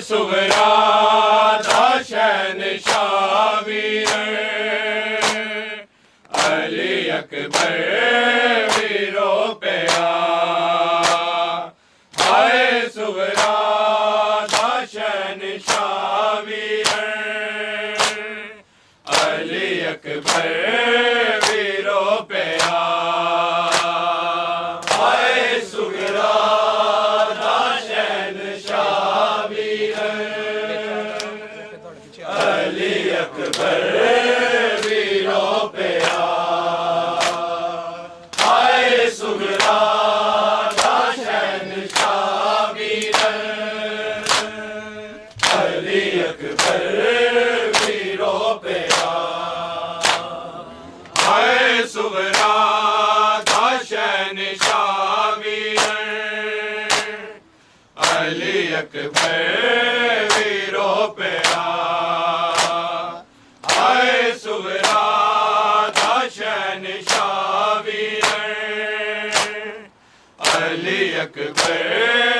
سورا داشن شاویر علی اکبر اکبر پیرا سورا دشن شاویر علی اکبر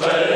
پر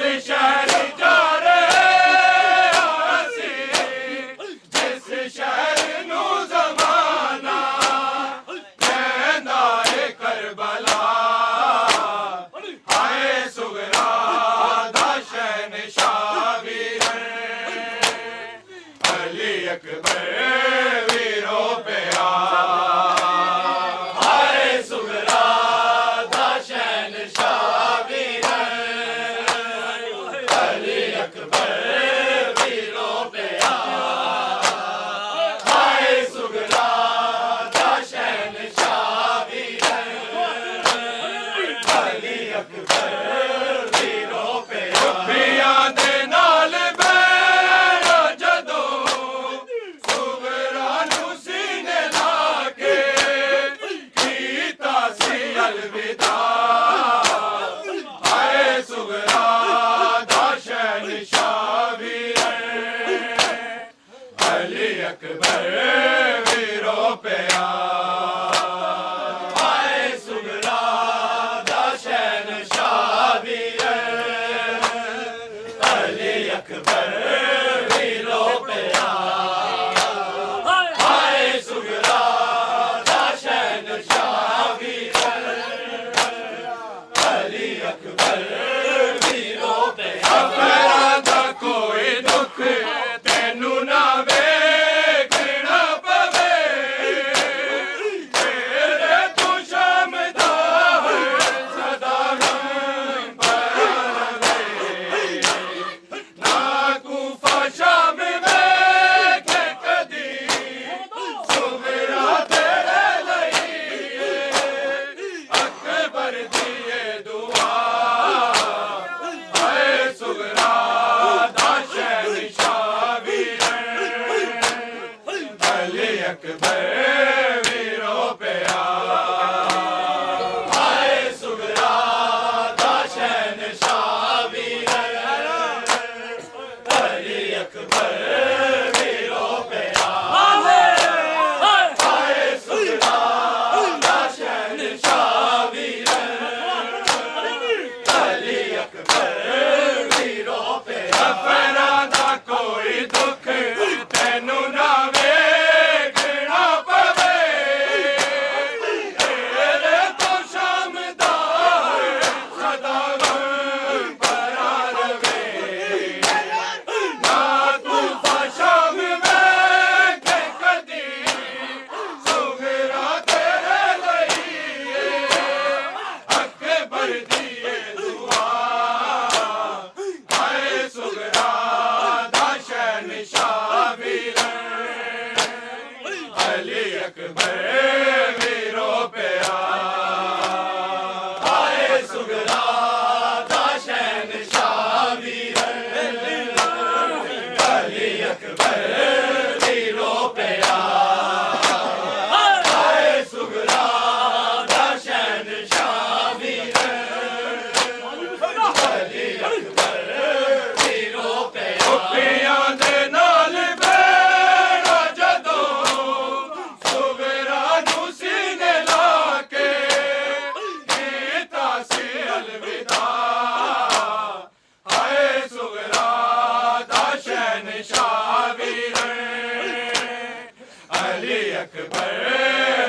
سے شہر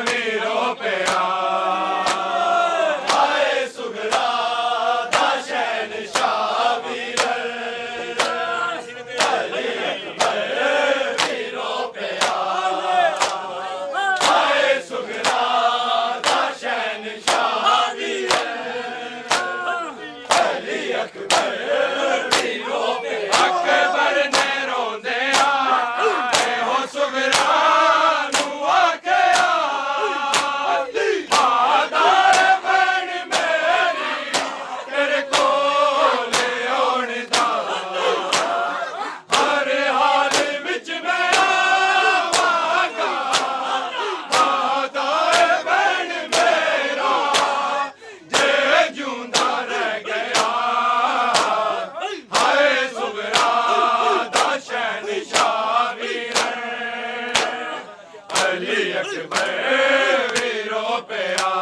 میرو پیار علی اکبر ویرو پیا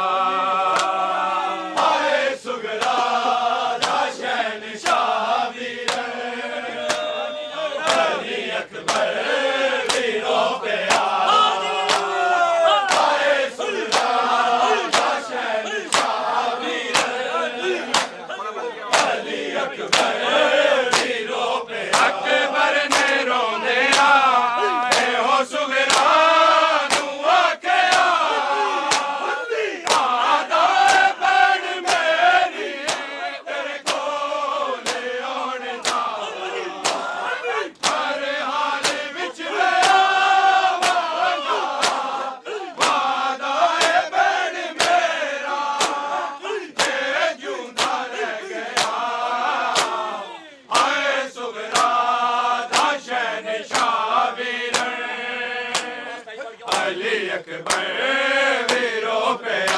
علی اکبر ویروں پہ